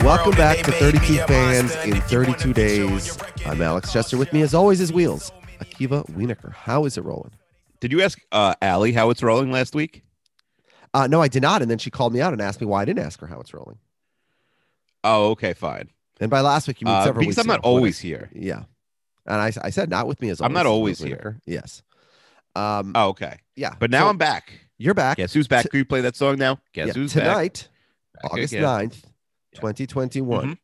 Welcome back to 32 Fans in 32 Days. I'm Alex Chester. With me, as always, is Wheels. Akiva Wienerkur. How is it rolling? Did you ask uh, Allie how it's rolling last week? Uh, no, I did not. And then she called me out and asked me why I didn't ask her how it's rolling. Oh, okay, fine. And by last week, you mean Uh, several because weeks I'm not ago. always I- here. Yeah. And I, I said, not with me as always. I'm not always Wheels here. Yes. Um, Oh, okay. yeah. But now So I'm back. You're back. Guess who's back? T- Can you play that song now? Guess Yeah, who's back? tonight, Back August again. 9th, Yeah. 2021, Mhm.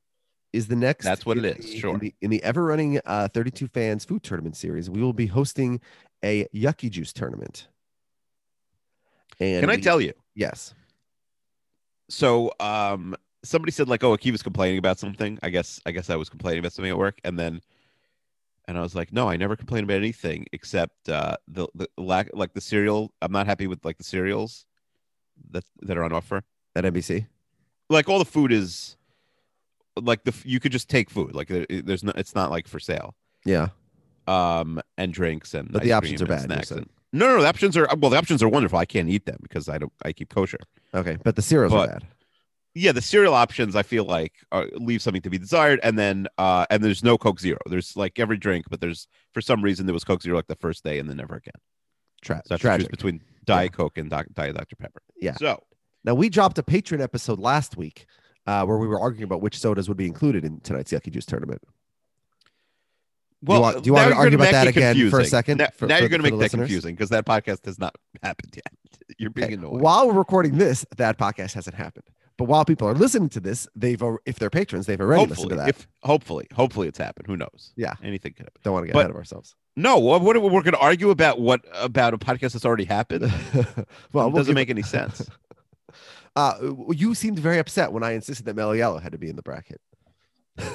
is the next. That's what in it is, sure. In the, in the ever running uh, 32 Fans Food Tournament Series, we will be hosting a Yucky Juice tournament. And Can I we- tell you? Yes. So, um, somebody said like, "Oh, Akiva's complaining about something." I guess, I guess I was complaining about something at work, and then, and I was like, "No, I never complain about anything except uh, the the lack, like the cereal. I'm not happy with like the cereals that that are on offer. At NBC. Like all the food is like the you could just take food. Like there's no, it's not like for sale. Yeah. um, and drinks and But the options are bad, Snacks and, no, no, the options are well. The options are wonderful. I can't eat them because I don't. I keep kosher. Okay. But the cereals are bad. Yeah, the cereal options I feel like are, leave something to be desired, and then uh, and there's no Coke Zero. There's like every drink, but there's for some reason there was Coke Zero like the first day and then never again. Tra- So I have to choose tragic. between Diet Coke and Doc, Diet Dr Pepper. Yeah. So Now, we dropped a Patreon episode last week uh, where we were arguing about which sodas would be included in tonight's Yucky Juice tournament. well, want- do you want to argue about that again for a second Now, for- now for- you're going to make that listeners? confusing because that podcast has not happened yet. You're being Okay, annoying. While we're recording this, that podcast hasn't happened. But while people are listening to this, they've if they're patrons, they've already listened to that. if hopefully, hopefully it's happened. Who knows? Yeah. anything could happen. Don't want to get but- ahead of ourselves. No, what, what we're going to argue about what about a podcast that's already happened? well, it we'll doesn't make any sense. Uh, you seemed very upset when I insisted that Mellow Yellow had to be in the bracket. I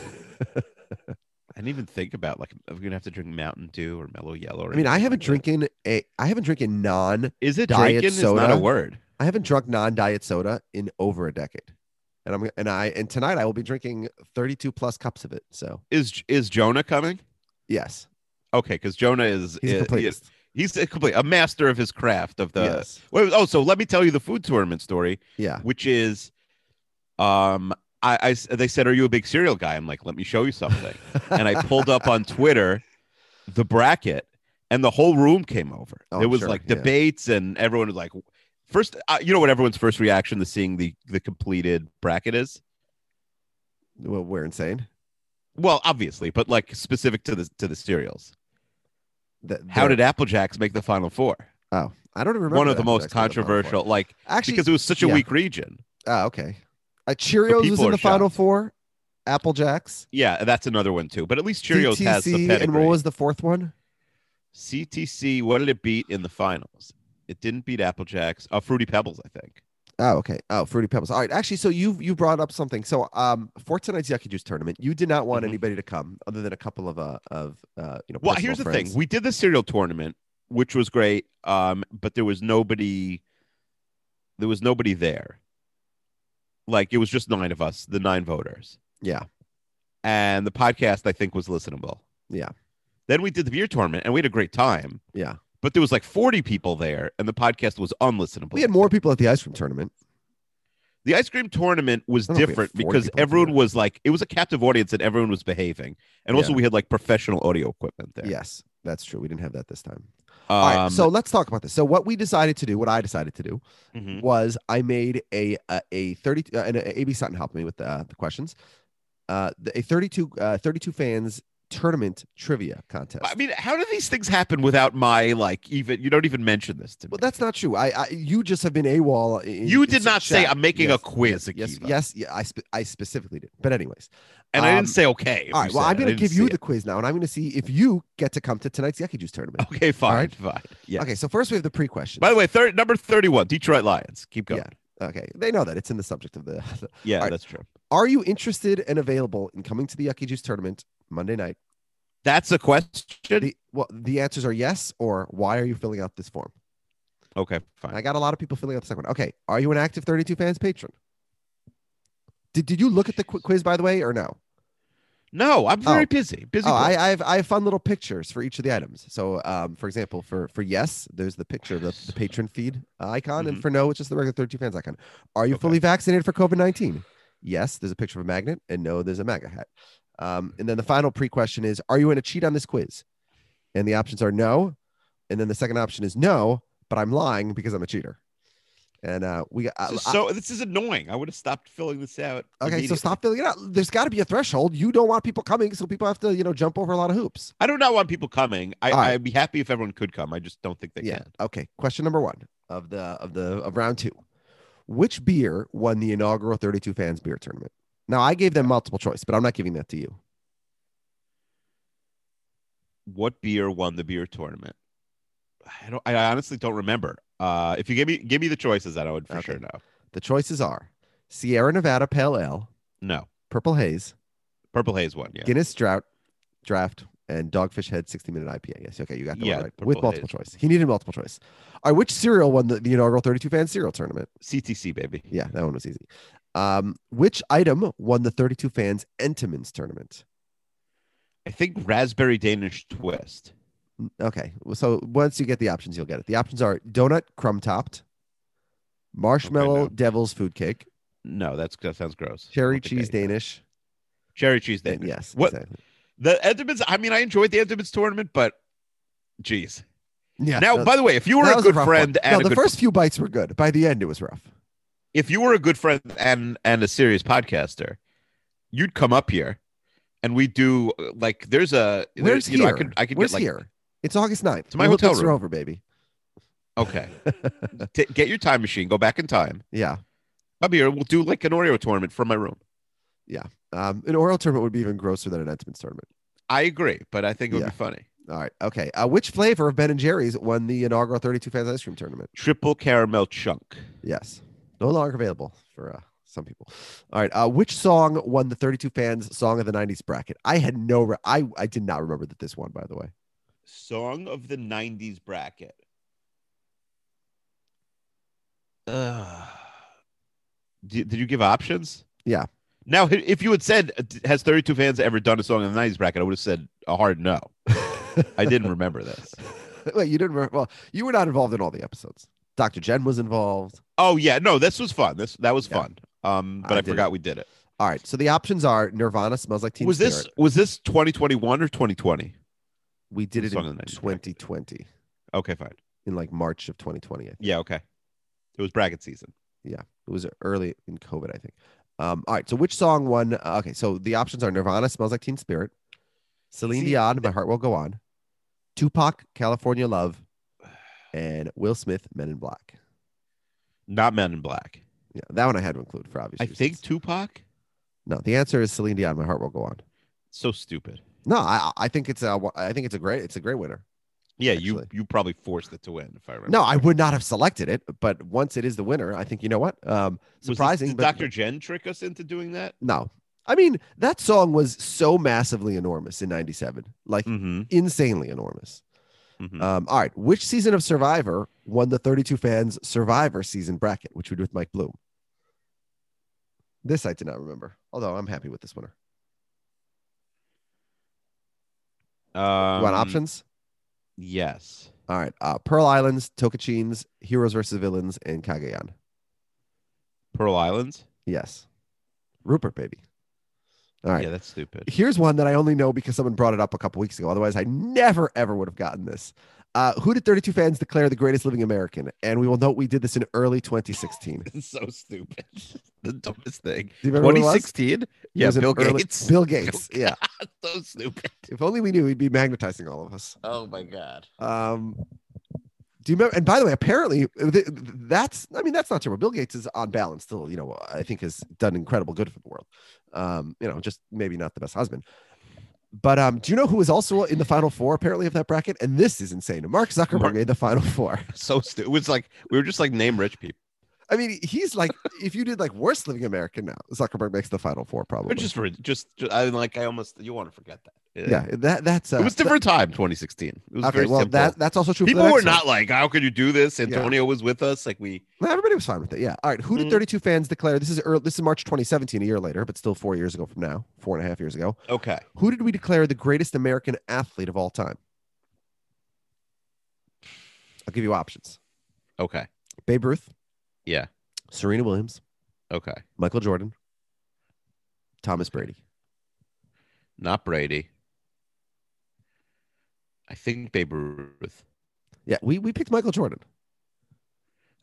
didn't even think about like I'm gonna have to drink Mountain Dew or Mellow Yellow. Or I mean, I haven't like drinking a I haven't drinking non Is it diet drinking? Is not soda. a word. I haven't drunk non-diet soda in over a decade. And I'm and I and tonight I will be drinking 32 plus cups of it. So Is is Jonah coming? yes, Okay, because Jonah is is- completist. He's a complete a master of his craft of the. yes. Oh, so let me tell you the food tournament story, Yeah. which is, um, I, I they said, "Are you a big cereal guy?" I'm like, "Let me show you something," and I pulled up on Twitter the bracket, and the whole room came over. Oh, there was sure, like yeah. debates, and everyone was like, first, uh, you know what everyone's first reaction to seeing the the completed bracket is? Well, we're insane. Well, obviously, but like specific to the to the cereals. That- How did Applejacks make the final four? Oh, I don't remember. One of the most of the controversial, like Actually, because it was such a yeah. weak region. oh, okay. Uh, Cheerios was in the final shocked. four. Applejacks. Yeah, that's another one too. But at least Cheerios has some CTC, pedigree. and what was the fourth one? CTC? What did it beat in the finals? It didn't beat Apple Jacks. Oh, Fruity Pebbles, I think. Oh, okay. Oh, Fruity Pebbles. All right. Actually, so you you brought up something. So, um, for tonight's Yucky Juice tournament, you did not want Mhm. anybody to come other than a couple of uh of uh you know. Well, here's the thing: we did the cereal tournament, which was great. Um, but there was nobody. There was nobody there. Like it was just nine of us, the nine voters, Yeah. and the podcast I think was listenable. Yeah. Then we did the beer tournament, and we had a great time. Yeah. But there was like 40 people there, and the podcast was unlistenable. We had more people at the ice cream tournament. The ice cream tournament was I don't know if we had different because everyone was like, it was a captive audience and everyone was behaving, and also Yeah. we had like professional audio equipment there. Yes, that's true. We didn't have that this time. Um, All right, so let's talk about this. So what we decided to do, what I decided to do, mhm. was I made a a, a 30 uh, and uh, AB Sutton helped me with the, the questions. Uh, the, a 32 uh, 32 fans tournament trivia contest. I mean, how do these things happen without my like even? You don't even mention this to me. well, that's not true. I, I you just have been AWOL. In, You did not chat. say, "I'm making a quiz, Yes, yes, Akiva." yes, yeah. I spe- I specifically did. But anyways, and I um, didn't say okay. all right. Well, I'm going to give you the it. quiz now, and I'm going to see if you get to come to tonight's Yucky Juice tournament. Okay, fine, right. fine. Yeah. Okay, so first we have the pre question. By the way, third number thirty-one, Detroit Lions. Keep going. Yeah. Okay, they know that it's in the subject of the. Yeah, right. that's true. Are you interested and available in coming to the Yucky Juice tournament Monday night? That's a question. The, well, the answers are yes or why are you filling out this form? okay, fine. I got a lot of people filling out the second one. Okay, are you an active 32 fans patron? Did, did you look at the qu- quiz by the way or no? No, I'm very Oh. busy. Busy. Oh. I, I have I have fun little pictures for each of the items. So, um, for example, for for yes, there's the picture of the, the patron feed icon, and Mhm. for no, it's just the regular 32 fans icon. Are you Okay. fully vaccinated for COVID 19? Yes, there's a picture of a magnet, and no, there's a MAGA hat. Um, and then the final pre question is, are you going to cheat on this quiz? And the options are no, and then the second option is no, but I'm lying because I'm a cheater. And uh, we got This is I- so this is annoying. I would have stopped filling this out. okay, so stop filling it out. There's got to be a threshold. You don't want people coming, so people have to, you know, jump over a lot of hoops. I do not want people coming. I, right. I'd be happy if everyone could come. I just don't think they yeah. can. Okay. Question number one of the of the of round two. Which beer won the inaugural 32 fans beer tournament? Now I gave them multiple choice, but I'm not giving that to you. What beer won the beer tournament? I don't. I honestly don't remember. Uh, if you give me give me the choices, then I would for Okay. sure know. The choices are Sierra Nevada Pale Ale, No, Purple Haze, Purple Haze won. Yeah. Guinness Drought, Draft, and Dogfish Head 60 minute IPA. Yes, okay, you got that Yeah, right. With multiple Haze. choice. He needed multiple choice. All right, which cereal won the, the inaugural 32 fan cereal tournament? CTC baby. Yeah, that one was easy. Um, which item won the 32 fans Entenmann's tournament? I think raspberry Danish twist. Okay. So once you get the options, you'll get it. The options are donut crumb topped, marshmallow no. devil's food cake, No, that's that sounds gross. Cherry cheese Danish. Cherry cheese and- Danish. yes. What exactly. the Entenmann's? I mean, I enjoyed the Entenmann's tournament, but geez. Yeah. now, by the way, if you were a good friend and no, the first few bites were good. By the end, it was rough. If you were a good friend and and a serious podcaster, you'd come up here and we do like there's a Where's there's, you here? know I could I could Where's get like here? It's August 9th. To my hotel Olympics are room. over, baby. okay T- get your time machine go back in time Yeah. come here we'll do like an Oreo tournament from my room. Yeah. Um, an Oreo tournament would be even grosser than an Entenmann's tournament. I agree, but I think it would Yeah. be funny. All right. Okay. Uh, which flavor of Ben and Jerry's won the inaugural 32 fans ice cream tournament? Triple caramel chunk. Yes. No longer available for uh, some people. All right. Uh, which song won the 32 fans song of the 90s bracket? I had no, re- I, I did not remember that this one, by the way. Song of the '90s bracket. Uh, did, did you give options? Yeah. Now, if you had said, uh, "Has 32 fans ever done a song in the '90s bracket?" I would have said a hard no. I didn't remember this. Wait, you didn't remember? Well, you were not involved in all the episodes. Dr. Jen was involved. Oh yeah, no, this was fun. This that was Yeah. fun. Um, but I I, forgot it. we did it. All right. So the options are Nirvana smells like Teen Spirit. was this was this 2021 or 2020? We did it in of the 90s bracket. 2020, Okay, fine. in like March of 2020. I think. Yeah, okay. It was bracket season. Yeah, it was early in COVID, I think. Um, all right. So which song won? Uh, okay. So the options are Nirvana smells like Teen Spirit, Celine See, Dion, My Heart Will Go On, Tupac, California Love, and Will Smith, Men in Black. Not Men in Black. Yeah, that one I had to include for obvious I reasons. think Tupac. no. The answer is Celine Dion, My Heart Will Go On. So stupid. No, I I think it's a I think it's a great it's a great winner. Yeah, you Actually. you probably forced it to win if I remember. No, I would not have selected it, but once it is the winner, I think you know what? Um, Was this- surprising, did but Dr. Jen trick us into doing that? no. I mean, that song was so massively enormous in '97, like Mm-hmm. insanely enormous. Mhm. Um, all right, which season of Survivor won the 32 fans Survivor season bracket, which we did with Mike Bloom? This I did not remember, although I'm happy with this winner. Um, you want options? Yes. All right, uh, Pearl Islands, Tocantins, Heroes versus Villains, and Cagayan. Pearl Islands. Yes. Rupert, baby. All right. Yeah, that's stupid. Here's one that I only know because someone brought it up a couple weeks ago. Otherwise, I never ever would have gotten this. Uh, who did 32 fans declare the greatest living American? And we will note we did this in early 2016. It's so stupid. the dumbest thing. Do you remember what it was? 2016. It Yeah, Bill early- Gates. Bill Gates. Yeah. so stupid. If only we knew, he'd be magnetizing all of us. Oh my god. Um, do you remember? And by the way, apparently that's, I mean, that's not true. Bill Gates is on balance still, you know, I think has done incredible good for the world. Um, you know, just maybe not the best husband. But um, do you know who was also in the final four apparently of that bracket? And this is insane. Mark Zuckerberg Mark- made the final four. So stupid. It was like we were just like name rich people. I mean, he's like, if you did like worst living American now, Zuckerberg makes the final four probably. But just for just, just I like I almost you want to forget that. Yeah, that that's uh, It was different time, 2016. It was Okay, very well, simple. that that's also true. People were one. not like, "How could you do this?" Antonio was with us. Like we, everybody was fine with it. Yeah. All right. Who did Mhm. 32 fans declare? This is early, this is March 2017, a year later, but still four years ago from now, four and a half years ago. okay. Who did we declare the greatest American athlete of all time? I'll give you options: Okay. Babe Ruth, Yeah. Serena Williams, Okay. Michael Jordan, Thomas Brady. Not Brady. I think Babe Ruth. Yeah, we we picked Michael Jordan.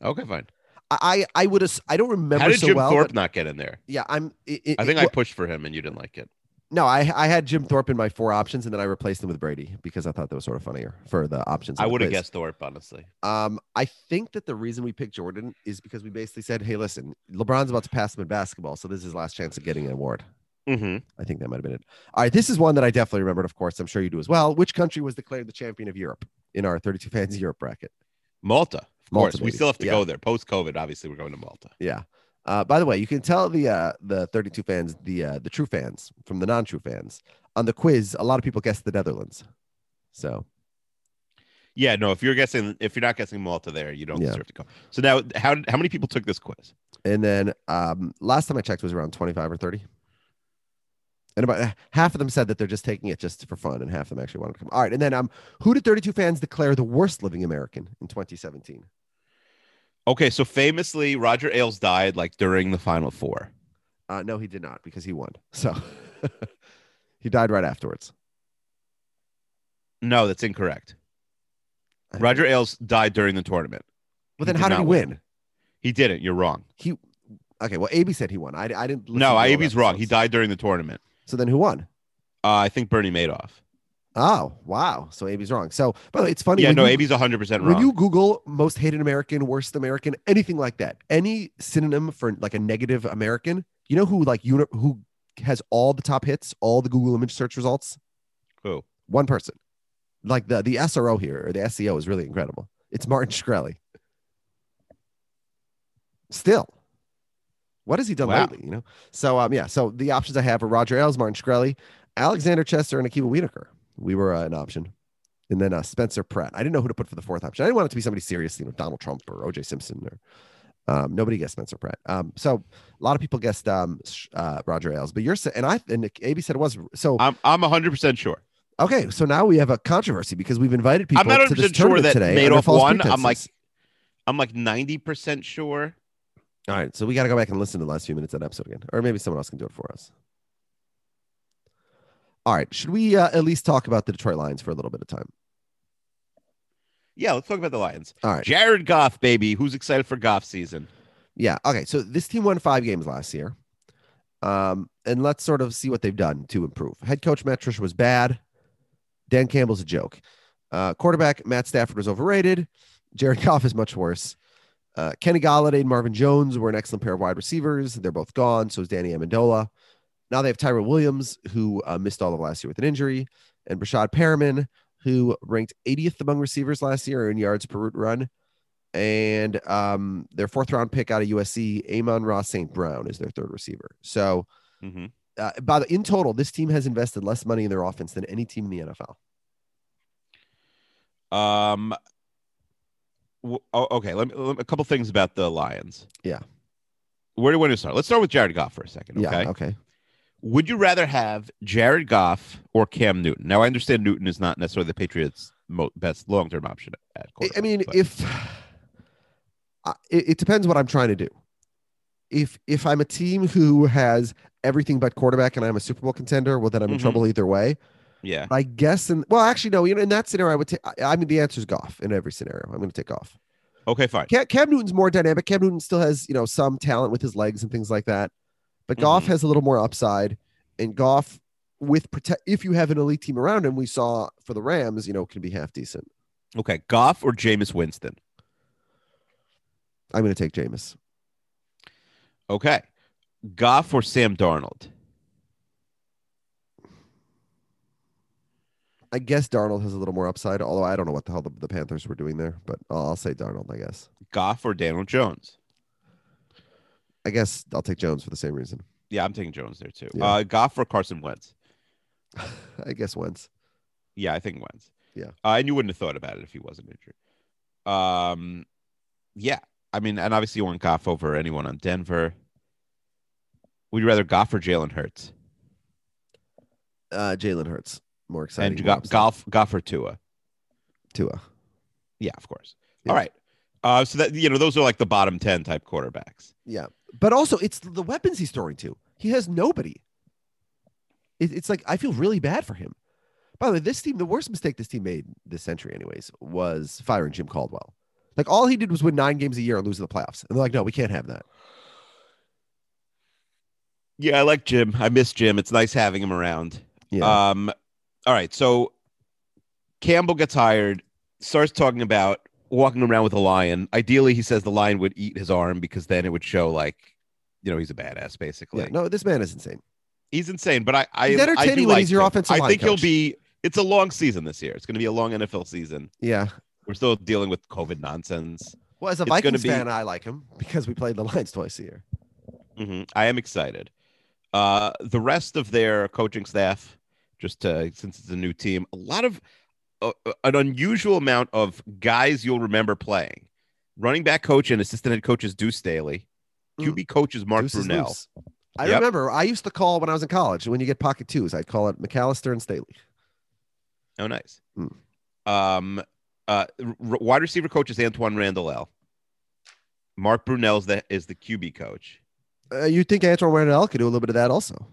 Okay, fine. I I, would have. I don't remember How did so Jim well. Thorpe not get in there? yeah, I'm. It, it- I think it- I pushed for him and you didn't like it. No, I I had Jim Thorpe in my four options, and then I replaced him with Brady because I thought that was sort of funnier for the options. I would have guessed Thorpe, honestly. Um, I think that the reason we picked Jordan is because we basically said, "Hey, listen, LeBron's about to pass him in basketball, so this is his last chance of getting an award." Mm-hmm. I think that might have been it. All right, this is one that I definitely remembered. Of course, I'm sure you do as well. Which country was declared the champion of Europe in our 32 fans Europe bracket? Malta, of Malta, course. We still have to Yeah. go there. Post COVID, obviously, we're going to Malta. Yeah. Uh, by the way, you can tell the uh, the 32 fans, the uh, the true fans from the non-true fans on the quiz. A lot of people guessed the Netherlands. So Yeah, no. If you're guessing, if you're not guessing Malta, there, you don't Yeah. deserve to go. So now, how how many people took this quiz? And then um, last time I checked was around 25 or 30. And about half of them said that they're just taking it just for fun, and half of them actually wanted to come. All right. And then um, who did 32 fans declare the worst living American in 2017? Okay, so famously, Roger Ailes died like during the final four. Uh, no, he did not because he won. So he died right afterwards. No, that's incorrect. Roger Ailes died during the tournament. Well, then did how did he not win? He didn't. You're wrong. He okay. Well, AB said he won. I, I didn't. No, to all Ivy's the wrong. He died during the tournament. So then who won? Uh, I think Bernie Madoff. Oh, wow. So AB's wrong. So, by the way, it's funny. Yeah, no, you- AB's 100 percent wrong. when you Google most hated American, worst American, anything like that, any synonym for like a negative American, you know who like uni- who has all the top hits, all the Google image search results? Who? One person. Like the the SRO here or the SEO is really incredible. It's Martin Shkreli. Still. What has he done Wow. lately? You know? So um yeah, so the options I have are Roger Ailes, Martin Shkreli, Alexander Chester, and Akiva Wienerkur. We were uh, an option. And then uh, Spencer Pratt. I didn't know who to put for the fourth option. I didn't want it to be somebody serious, you know, Donald Trump or OJ Simpson or um, nobody guessed Spencer Pratt. Um, so a lot of people guessed um, uh, Roger Ailes, but you're and I and AB said it was so. I'm I'm 100 percent sure. okay, so now we have a controversy because we've invited people I'm not to this 100% sure that today. Madoff false won. I'm like. I'm like 90 percent sure. All right, so we got to go back and listen to the last few minutes of that episode again, or maybe someone else can do it for us. All right, should we uh, at least talk about the Detroit Lions for a little bit of time? Yeah, let's talk about the Lions. All right. Jared Goff, baby. Who's excited for Goff season? Yeah. Okay. So this team won five games last year. Um, and let's sort of see what they've done to improve. Head coach Metrish was bad. Dan Campbell's a joke. Uh, quarterback Matt Stafford was overrated. Jared Goff is much worse. Uh, Kenny Golladay and Marvin Jones were an excellent pair of wide receivers. They're both gone. So is Danny Amendola. Now they have Tyrell Williams, who uh, missed all of last year with an injury, and Breshad Perriman, who ranked 80th among receivers last year in yards per route run. And um, their fourth round pick out of USC, Amon-Ra St. Brown, is their third receiver. So, hmm uh, by the in total, this team has invested less money in their offense than any team in the NFL. Um. Oh, okay. Let me, let me- a couple things about the Lions. Yeah. Where do we want to start? Let's start with Jared Goff for a second. Okay. Yeah. Okay. Would you rather have Jared Goff or Cam Newton? Now I understand Newton is not necessarily the Patriots' mo- best long-term option at I- quarterback. I mean, but- if uh, it, it depends what I'm trying to do. if if I'm a team who has everything but quarterback and I'm a Super Bowl contender, well then I'm in Mhm. trouble either way. Yeah. I guess and well actually no, you know in that scenario I would take I mean the answer is Goff in every scenario. I'm going to take Goff. Okay, fine. Cam, Cam Newton's more dynamic. Cam Newton still has you know some talent with his legs and things like that, but Goff Mhm. has a little more upside. And Goff with protect if you have an elite team around him, we saw for the Rams, you know, can be half decent. Okay, Goff or Jameis Winston. I'm going to take Jameis. Okay, Goff or Sam Darnold. I guess Darnold has a little more upside, although I don't know what the hell the, the Panthers were doing there, but I'll, I'll say Darnold. I guess. Goff or Daniel Jones. I guess I'll take Jones for the same reason. Yeah, I'm taking Jones there too. Yeah. Uh, Goff or Carson Wentz. I guess Wentz. Yeah, I think Wentz. Yeah. uh, and you wouldn't have thought about it if he wasn't injured. Um, yeah, I mean, and obviously you want Goff over anyone on Denver. Would you rather Goff or Jalen Hurts? Uh, Jalen Hurts more exciting. and more Go- upside. Golf, Goff or Tua? Tua. Yeah, of course. Yeah. All right. Uh, so that you know, those are like the bottom ten type quarterbacks. Yeah, but also it's the weapons he's throwing to. He has nobody. It, it's like I feel really bad for him. By the way, this team, the worst mistake this team made this century, anyways, was firing Jim Caldwell. Like all he did was win nine games a year and lose in the playoffs, and they're like, "No, we can't have that." Yeah, I like Jim. I miss Jim. It's nice having him around. Yeah, Um, all right. So Campbell gets hired, starts talking about walking around with a lion. Ideally, he says the lion would eat his arm because then it would show like, you know, he's a badass. Basically, yeah. No, this man is insane. he's insane. But I, I, He's I do when like he's your him. offensive I think he'll be. It's a long season this year. It's going to be a long NFL season. Yeah. We're still dealing with COVID nonsense. Well, as a It's Vikings be- fan, I like him because we played the Lions twice a year. hmm I am excited. Uh, the rest of their coaching staff, just to, since it's a new team, a lot of uh, an unusual amount of guys you'll remember playing. Running back coach and assistant head coach is Deuce Staley. Mm. QB coach is Mark Deuce is Brunell. loose. I Yep. remember I used to call when I was in college. When you get pocket twos, I'd call it McAllister and Staley. Oh, nice. Mm. Um, uh, r- wide receiver coach is Antwaan Randle El. Mark Brunell is the, is the QB coach. Uh, you'd think Antwaan Randle could do a little bit of that also.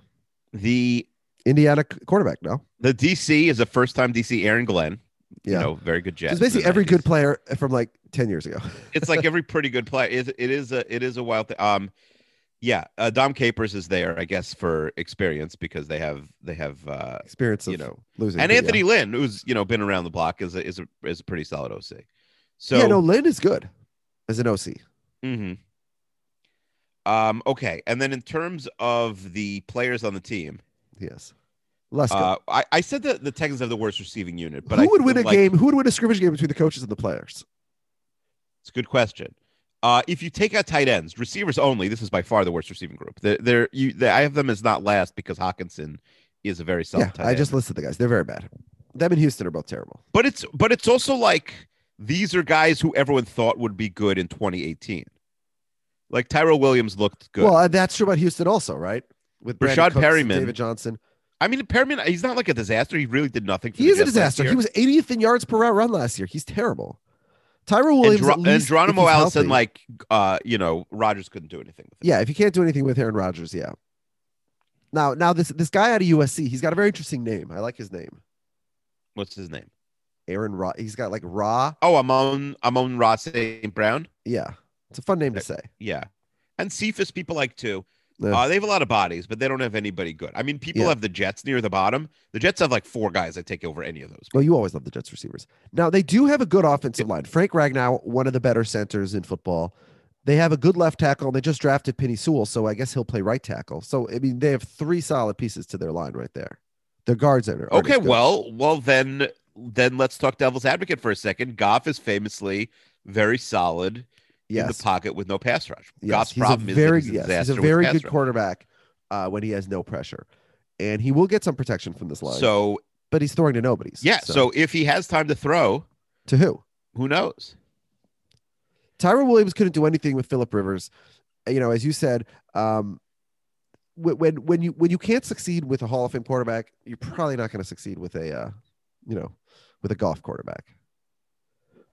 The Indiana quarterback, no? the DC is a first time DC Aaron Glenn. Yeah. You know, very good jet. It's basically every good player from like 10 years ago. it's like every pretty good player. It, it is a it is a wild thing. Um, yeah, uh, Dom Capers is there, I guess, for experience because they have they have uh, Experience of you know, losing. and but yeah. Anthony Lynn, who's you know been around the block, is a is a is a pretty solid OC. So yeah, no, Lynn is good as an OC. Mm-hmm. Um, okay, and then in terms of the players on the team, Yes. Let's go. uh, I, I said that the Texans have the worst receiving unit, but who I would win a like- game? Who would win a scrimmage game between the coaches and the players? It's a good question. Uh, if you take out tight ends, receivers only, this is by far the worst receiving group. They're, they're you. They, I have them as not last because Hockenson is a very solid yeah, I end. just listed the guys. They're very bad. Them and Houston are both terrible. But it's but it's also like these are guys who everyone thought would be good in 2018. Like Tyrell Williams looked good. Well, that's true about Houston also, right? With Brandin Rashad Cooks Perriman. David Johnson. I mean, Perriman, he's not like a disaster. He really did nothing. For He the is a disaster. He was 80th in yards per route run last year. He's terrible. Tyrell Williams and, Dro- and Geronimo Allison, healthy- like uh, you know, Rodgers couldn't do anything with him. yeah, if you can't do anything with Aaron Rodgers, yeah. Now, now this this guy out of USC, he's got a very interesting name. I like his name, What's his name? Aaron Ra. He's got like Ra. Oh, Amon Amon-Ra St. Brown. Yeah, it's a fun name to say. Yeah. And Cephus people like too. Yeah. Uh, they have a lot of bodies, but they don't have anybody good. I mean, people Yeah. have the Jets near the bottom. The Jets have like four guys that take over any of those. Well, you always love the Jets receivers. Now they do have a good offensive line. Frank Ragnow, one of the better centers in football. They have a good left tackle, and they just drafted Penei Sewell, so I guess he'll play right tackle. So I mean, they have three solid pieces to their line right there. Their guards are are Okay, well, well then then let's talk devil's advocate for a second. Goff is famously very solid in the pocket with no pass rush. yes, Goff's he's a very is that he's a yes, he's a very good rush. quarterback uh, when he has no pressure, and he will get some protection from this line. So but he's throwing to nobodies. yeah, so if he has time to throw, to who? who knows? Tyra Williams couldn't do anything with Philip Rivers. You know, as you said, um, when when you when you can't succeed with a Hall of Fame quarterback, you're probably not going to succeed with a uh, you know with a Goff quarterback.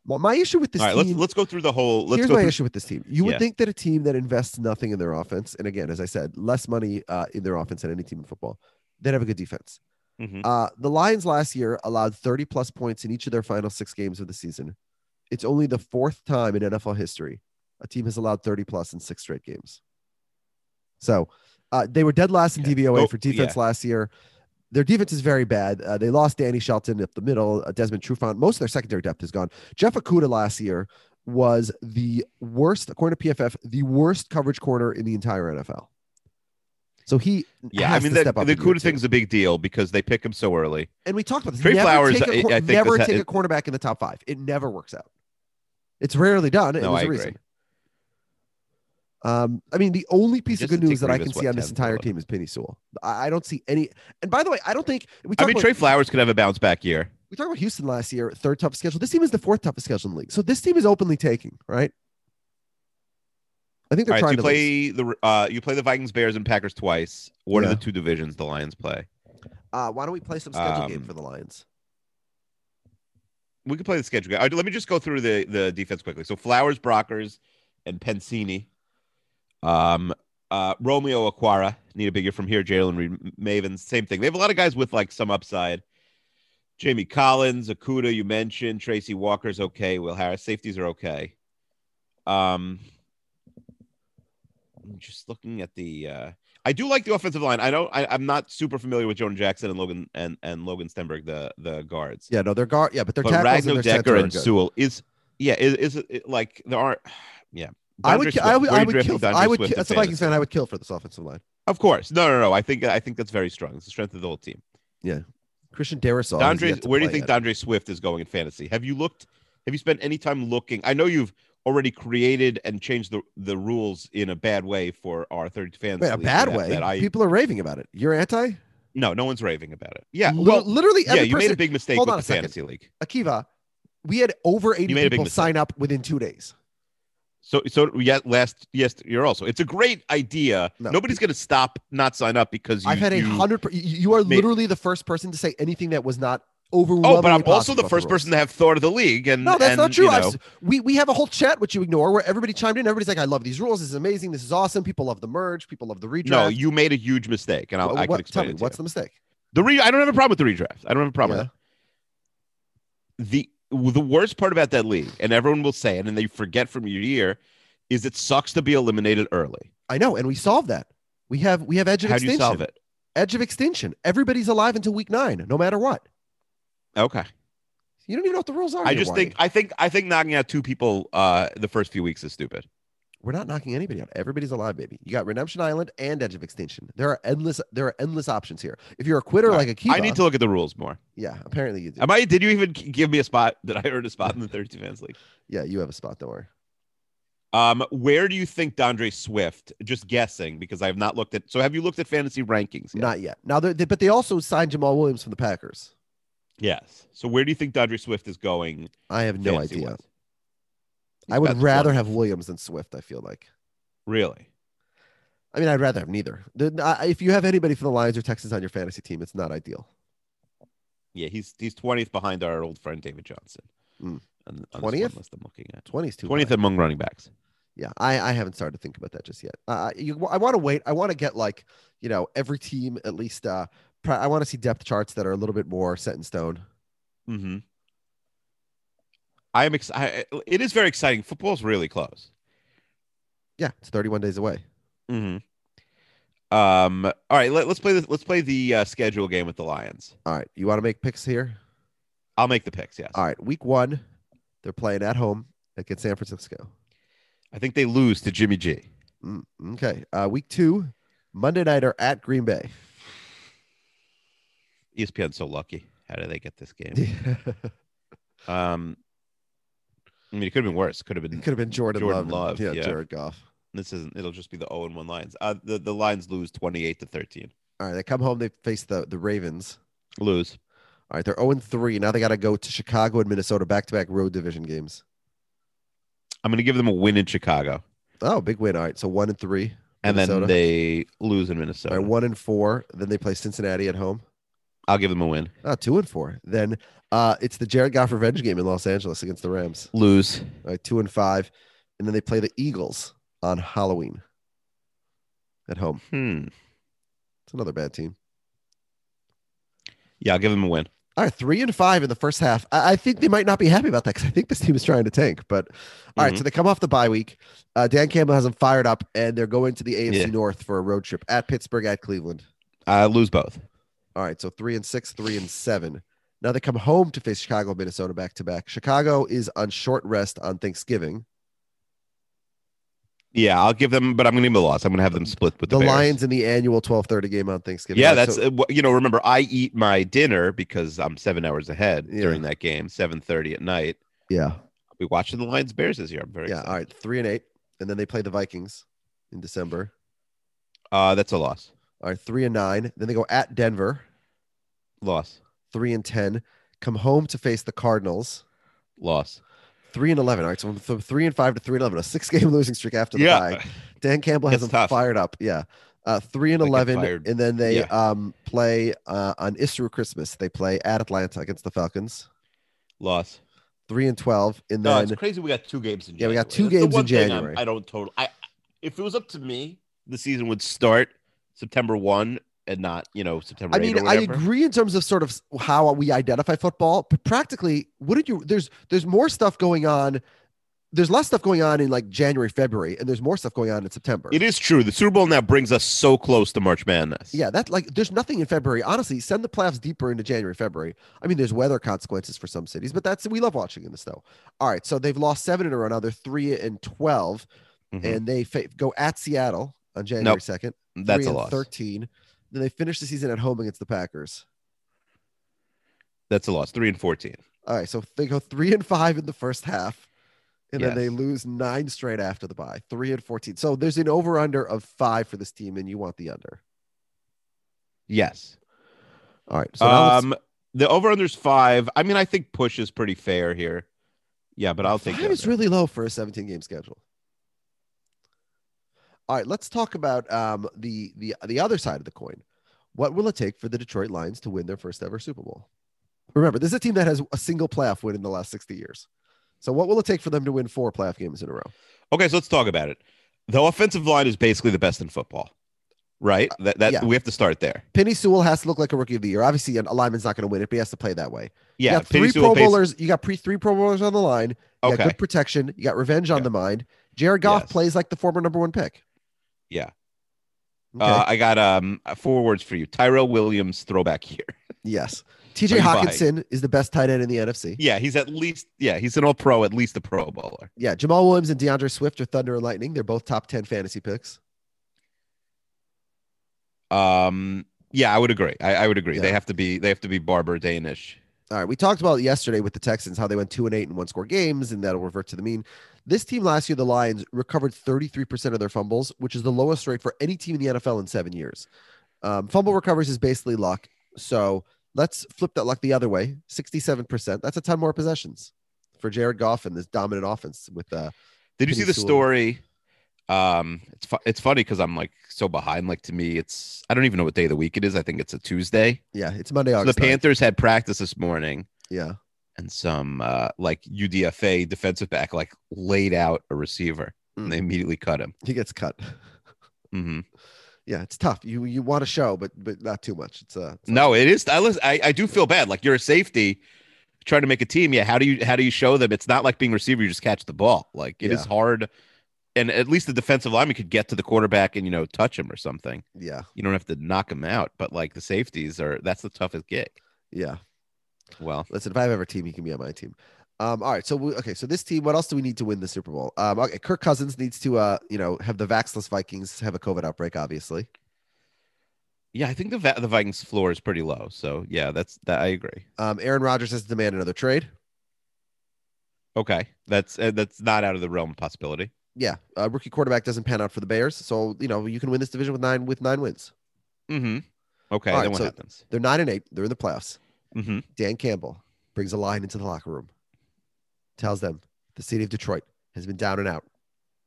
Well, my issue with this All right, let's let's go through the whole. Let's here's go my through. issue with this team. You would Yeah. think that a team that invests nothing in their offense, and again, as I said, less money uh, in their offense than any team in football, they'd have a good defense. Mhm. Uh, the Lions last year allowed 30 plus points in each of their final six games of the season. It's only the fourth time in NFL history a team has allowed 30 plus in six straight games. So uh, they were dead last in. DVOA Oh, for defense last year. Their defense is very bad. Uh, they lost Danny Shelton up the middle, uh, Desmond Trufant. Most of their secondary depth is gone. Jeff Okudah last year was the worst, according to PFF, the worst coverage corner in the entire NFL. So he, Yeah, I mean to the, step up the in year Kuda two. thing's a big deal because they pick him so early. And we talked about this. Trey never Flowers, take a, I- I never ha- take a cornerback in the top five. It never works out. It's rarely done. and No, there's I a agree. reason. Um, I mean, the only piece Just of good news that I can see on this entire team is Penei Sewell. I, I don't see any. And by the way, I don't think we I mean, about Trey Flowers could have a bounce back year. we talked about Houston last year, third toughest schedule. This team is the fourth toughest schedule in the league. So this team is openly taking right. I think they're right, so trying you to lose. play the uh, you play the Vikings, Bears, and Packers twice. What Yeah. are the two divisions the Lions play? Uh, why don't we play some schedule game Um, for the Lions? We could play the schedule. game. Right, let me just go through the the defense quickly. So Flowers, Brockers, and Penisini. Um, uh, Romeo Okwara need a bigger from here. Jalen Reed, Mavens, same thing. They have a lot of guys with like some upside. Jamie Collins, Okudah, you mentioned Tracy Walker's okay. Will Harris, safeties are okay. Um, I'm just looking at the. Uh, I do like the offensive line. I don't. I, I'm not super familiar with Jonah Jackson and Logan and and Logan Stenberg, the the guards Yeah, no, they're guard. Yeah, but their but tackles Ragnow and their Decker center and. Sewell is yeah is, is it- like there aren't yeah. I would, I would, I would kill. I would. Swift Kill, in as a Vikings fan, I would kill for this offensive line. Of course, no, no, no. I think I think that's very strong. It's the strength of the whole team. Yeah, Christian Darrisaw. has D'Andre, where do you think yet. D'Andre Swift is going in fantasy? Have you looked? Have you spent any time looking? I know you've already created and changed the the rules in a bad way for our third fans. Wait, a bad that- way. That I People are raving about it. You're anti? no, no one's raving about it. Yeah, Li- well, literally yeah, you made a big mistake Hold with on the a second. fantasy league. Akiva, we had over 80 You made a big people sign up within two days. So, so yeah, last yes, you're also. It's a great idea. No. Nobody's going to stop not sign up because you, I've had a hundred. per- You are made- literally the first person to say anything that was not overwhelmingly. Oh, but I'm also the first rules. person to have thought of the league, and No, that's and, not true. You know, we we have a whole chat which you ignore where everybody chimed in. Everybody's like, "I love these rules. This is amazing. This is awesome. People love the merge. People love the redraft." no, you made a huge mistake, and I'll, I what- can tell explain me it to what's you. the mistake? The re- I don't have a problem with the redraft. I don't have a problem Yeah. with that. The the worst part about that league, and everyone will say it, and they forget from year to year, is it sucks to be eliminated early. I know, and we solved that. We have we have edge of How do extinction. you solve it? Edge of extinction. Everybody's alive until week nine, no matter what. Okay, You don't even know what the rules are. I just think. I think I think knocking out two people uh the first few weeks is stupid. We're not knocking anybody out. Everybody's alive, baby. You got Redemption Island and Edge of Extinction. There are endless. There are endless options here. If you're a quitter Right. like a Kiva, I need to look at the rules more. Yeah, apparently you do. Am I? Did you even give me a spot? Did I earn a spot in the 32 fans league? yeah, you have a spot. Don't worry. Um, where do you think D'Andre Swift? Just guessing because I have not looked at. So have you looked at fantasy rankings? Yet? Not yet. Now, they're- but they also signed Jamaal Williams from the Packers. Yes. So where do you think D'Andre Swift is going? I have no idea. wise? I would rather 20. have Williams than Swift. I feel like. Really. I mean, I'd rather have neither. If you have anybody from the Lions or Texans on your fantasy team, it's not ideal. Yeah, he's he's 20th behind our old friend David Johnson. Mm. On, on 20th? one list I'm looking at. 20's too 20th among running backs. Yeah, I, I haven't started to think about that just yet. Uh, you, I want to wait. I want to get like you know every team at least. Uh, I want to see depth charts that are a little bit more set in stone. Mm-hmm. I am excited. It is very exciting. Football's really close. Yeah, it's 31 days away. Mm-hmm. Um. All right. Let, us play this. Let's play the uh, schedule game with the Lions. All right, you want to make picks here? I'll make the picks. Yes. All right, week one, they're playing at home against San Francisco. I think they lose to Jimmy G. Mm, okay, uh, week two, Monday night are at Green Bay. ESPN's so lucky. How did they get this game? Um. I mean, it could have been worse. Could have it been. could have been Jordan, Jordan Love. Love, Yeah, yeah. Jared Goff. This isn't. It'll just be the 0 and 1 Lions. Uh, the the Lions lose 28 to 13. All right, they come home. They face the the Ravens. Lose. All right, they're 0 3. Now they got to go to Chicago and Minnesota back to back road division games. I'm going to give them a win in Chicago, Oh, big win. All right, so 1 and 3. and then they lose in Minnesota. All right, 1 and 4. Then they play Cincinnati at home. I'll give them a win. Ah, two and four. Then uh, it's the Jared Goff revenge game in Los Angeles against the Rams. Lose. All right, two and five, and then they play the Eagles on Halloween at home. Hmm. It's another bad team. Yeah, I'll give them a win. All right, three and five in the first half. I, I think they might not be happy about that because I think this team is trying to tank. But all right, Mhm. so they come off the bye week. Uh, Dan Campbell has them fired up, and they're going to the AFC Yeah. North for a road trip at Pittsburgh, at Cleveland. I lose both. All right, so three and six, three and seven. Now they come home to face Chicago, Minnesota back to back. Chicago is on short rest on Thanksgiving. Yeah, I'll give them, but I'm going to give them a loss. I'm going to have them split with the, The, Lions in the annual twelve thirty game on Thanksgiving. Yeah, that's so- uh, you know. Remember, I eat my dinner because I'm seven hours ahead Yeah. during that game, seven thirty at night. yeah, I'll be watching the Lions Bears this year. I'm very yeah. excited. All right, three and eight, and then they play the Vikings in December. Uh, that's a loss. All right, three and nine. Then they go at Denver, Loss. three and ten. Come home to face the Cardinals, Loss. three and eleven. All right, so from three and five to three and eleven, a six game losing streak after the Yeah. bye. Dan Campbell has It's them tough. fired up. Yeah. Uh, three and They get eleven, fired. and then they Yeah. um play uh, on Isru Christmas. They play at Atlanta against the Falcons. Loss. Three and twelve, and No, then it's crazy. We got two games in. January. Yeah, we got January. two That's the games in one thing I'm- January. I don't total. I if it was up to me, the season would start September one and not you know September. I mean, I agree in terms of sort of how we identify football, but practically, wouldn't you? There's there's more stuff going on. There's less stuff going on in like January, February, and there's more stuff going on in September. It is true. The Super Bowl now brings us so close to March Madness. Yeah, that's like there's nothing in February. Honestly, send the playoffs deeper into January, February. I mean, there's weather consequences for some cities, but that's we love watching in the snow. All right, so they've lost seven in a row now. They're three and 12 Mhm. and they fa- go at Seattle on January second. that's a loss. Thirteen. Then they finish the season at home against the Packers. That's a loss. Three and fourteen. All right, so they go three and five in the first half, and then they lose nine straight after the bye. Three and fourteen. So there's an over under of five for this team, and you want the under. Yes. All right. So um, the over under's five. I mean, I think push is pretty fair here. Yeah, but I'll take five is really low for a 17 game schedule. All right, let's talk about um, the the the other side of the coin. What will it take for the Detroit Lions to win their first ever Super Bowl? Remember, this is a team that has a single playoff win in the last 60 years. So, what will it take for them to win four playoff games in a row? Okay, so let's talk about it. The offensive line is basically the best in football, right? That that yeah. we have to start there. Penei Sewell has to look like a rookie of the year. Obviously, an- a lineman's not going to win it, but he has to play that way. Yeah, you got three Pro pays- Bowlers. You got pre three Pro Bowlers on the line. You got Okay, good protection. You got revenge on Yeah. the mind. Jared Goff Yes. plays like the former number one pick. Yeah. Okay. Uh, I got um four words for you. Tyrell Williams throwback here. yes. TJ? Hockenson is the best tight end in the NFC. Yeah, he's at least yeah he's an All Pro, at least a Pro Bowler. Yeah, Jamaal Williams and D'Andre Swift are Thunder and Lightning. They're both top 10 fantasy picks. Um, yeah, I would agree. I, I would agree. Yeah. They have to be they have to be Barber Danish. All right, we talked about yesterday with the Texans how they went 2 and 8 in one score games and that'll revert to the mean. This team last year the Lions recovered 33% of their fumbles, which is the lowest rate for any team in the NFL in 7 years. Um, fumble recovers is basically luck. So, let's flip that luck the other way. 67%. That's a ton more possessions for Jared Goff and this dominant offense with uh Did you see the Sewell. story? Um, it's fu- it's funny because I'm like so behind. Like to me, it's I don't even know what day of the week it is. I think it's a Tuesday. yeah, it's Monday So the August. 9th. Panthers had practice this morning, Yeah. and some uh like UDFA defensive back like laid out a receiver, and they Mm. immediately cut him. He gets cut. hmm yeah, it's tough. You you want to show, but but not too much. It's uh it's No, it is. I, I I do feel bad. Like you're a safety trying to make a team. Yeah, how do you how do you show them? It's not like being receiver. You just catch the ball. Like it is Yeah. hard. And at least the defensive lineman could get to the quarterback and you know touch him or something. yeah, You don't have to knock him out. But like the safeties are that's the toughest gig. yeah. Well, Listen, if I have ever team, he can be on my team. Um, all right, so we, okay, so this team, what else do we need to win the Super Bowl? Um, okay, Kirk Cousins needs to, uh, you know, have the vaxless Vikings have a COVID outbreak, obviously. yeah, I think the the Vikings floor is pretty low. So yeah, that's that. I agree. Um, Aaron Rodgers has to demand another trade. Okay, that's uh, that's not out of the realm of possibility. Yeah, uh, rookie quarterback doesn't pan out for the Bears, so you know you can win this division with nine with nine wins. Mm-hmm. Okay, All right, then what so- happens? They're nine and eight. They're in the playoffs. Mm-hmm. Dan Campbell brings a line into the locker room, tells them the city of Detroit has been down and out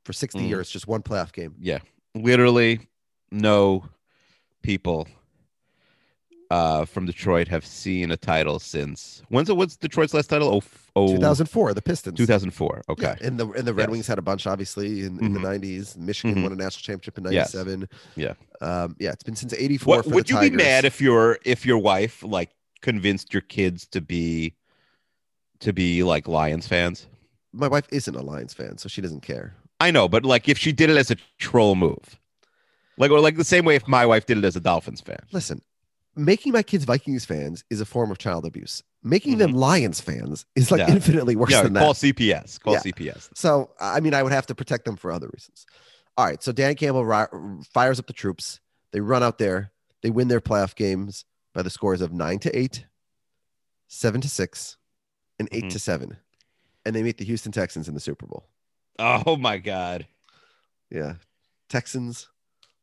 for 60 Mm. years, just one playoff game. Yeah, literally no people uh, from Detroit have seen a title since when's it? What's Detroit's last title? Oh, oh 2004, the Pistons. 2004. Okay. Yeah, and the and the Red Yes. Wings had a bunch, obviously, in, in the Mhm. '90s. Michigan Mhm. won a national championship in Yes. '97. Yeah. um, yeah. It's been since '84. What would the you be mad if your if your wife like convinced your kids to be to be like Lions fans? My wife isn't a Lions fan, so she doesn't care. I know, but like if she did it as a troll move, like or like the same way if my wife did it as a Dolphins fan. Listen, making my kids Vikings fans is a form of child abuse. Making them Lions fans is like Mm-hmm. Yeah. infinitely worse yeah, than call that. Call CPS. Call Yeah. CPS. So, I mean, I would have to protect them for other reasons. All right. So, Dan Campbell ri- fires up the troops. They run out there. They win their playoff games by the scores of nine to eight, seven to six, and 8 Mhm. to seven. And they meet the Houston Texans in the Super Bowl. Oh my god. Yeah. Texans,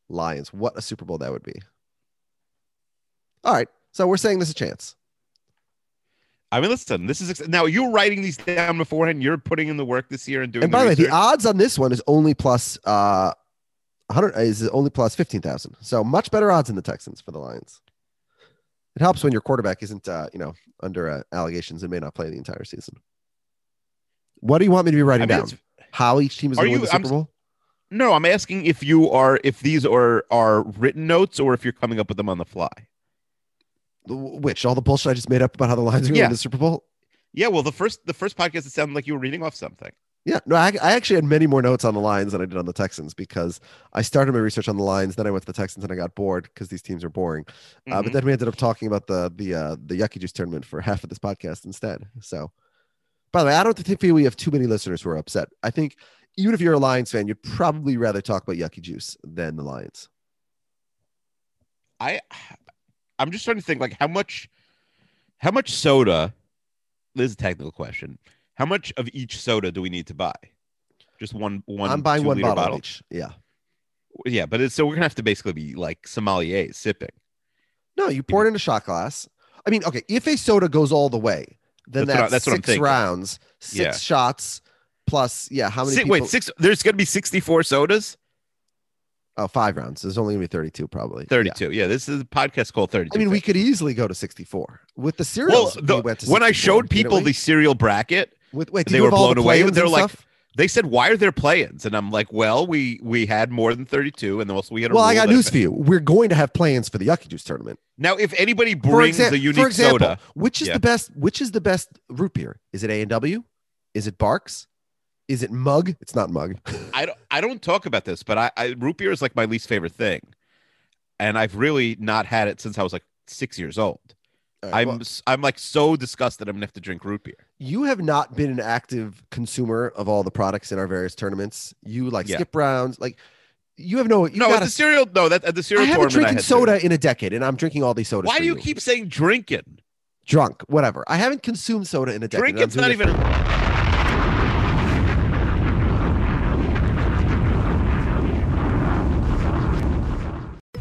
Lions. What a Super Bowl that would be. All right. So, we're saying there's a chance. I mean, listen. This is ex- now you're writing these down beforehand. You're putting in the work this year and doing. And by the way, the odds on this one is only plus uh 100 is only plus 15,000. So much better odds in the Texans for the Lions. It helps when your quarterback isn't uh, you know, under uh, allegations and may not play the entire season. What do you want me to be I writing mean, down? How each team is going to win the I'm Super Bowl? no, I'm asking if you are if these are are written notes or if you're coming up with them on the fly. Which all the bullshit I just made up about how the Lions are going to Yeah. win the Super Bowl? Yeah, well, the first the first podcast it sounded like you were reading off something. Yeah, no, I, I actually had many more notes on the Lions than I did on the Texans because I started my research on the Lions, then I went to the Texans and I got bored because these teams are boring. Uh, but Mhm. then we ended up talking about the the uh, the Yucky Juice tournament for half of this podcast instead. So, by the way, I don't think we have too many listeners who are upset. I think even if you're a Lions fan, you'd probably rather talk about Yucky Juice than the Lions. I I'm just trying to think like how much how much soda this is a technical question. How much of each soda do we need to buy? Just one one I'm buying one two-liter bottle, each. Yeah. Yeah, but it's, so we're gonna have to basically be like sommeliers sipping. No, you pour it in a shot glass. I mean, okay, if a soda goes all the way, then That's that's, that's what I'm six rounds, six Yeah. shots plus. Yeah, how many? Si- people? wait, six there's gonna be 64 sodas? Oh, five rounds. There's only gonna be 32 probably. 32. Yeah, this is a podcast called 32. I mean, we could easily go to 64 with the Well, the- we when I showed people the cereal bracket, with wait, they were all the blown away. They're and like, stuff? they said, "Why are there play-ins?" And I'm like, "Well, we we had more than 32, and then also we had a well, I got news for you. We're going to have play-ins for the Yucky Juice tournament. Now, if anybody brings exa- a unique for example, soda, which is Yeah. the best? Which is the best root beer? Is it A and W? Is it Barq's? Is it Mug? It's not Mug. I don't I don't talk about this, but I, I root beer is like my least favorite thing, and I've really not had it since I was like six years old. Right, I'm well, I'm like so disgusted. I'm gonna have to drink root beer. you have not been an active consumer of all the products in our various tournaments. You like Yeah. skip rounds, like you have no. You no, at gotta, the cereal. No, that at the I cereal haven't. I drinking had soda cereal. in a decade, and I'm drinking all these sodas. Why do you keep saying drinking? drunk? Whatever. I haven't consumed soda in a decade. Drinking's not even.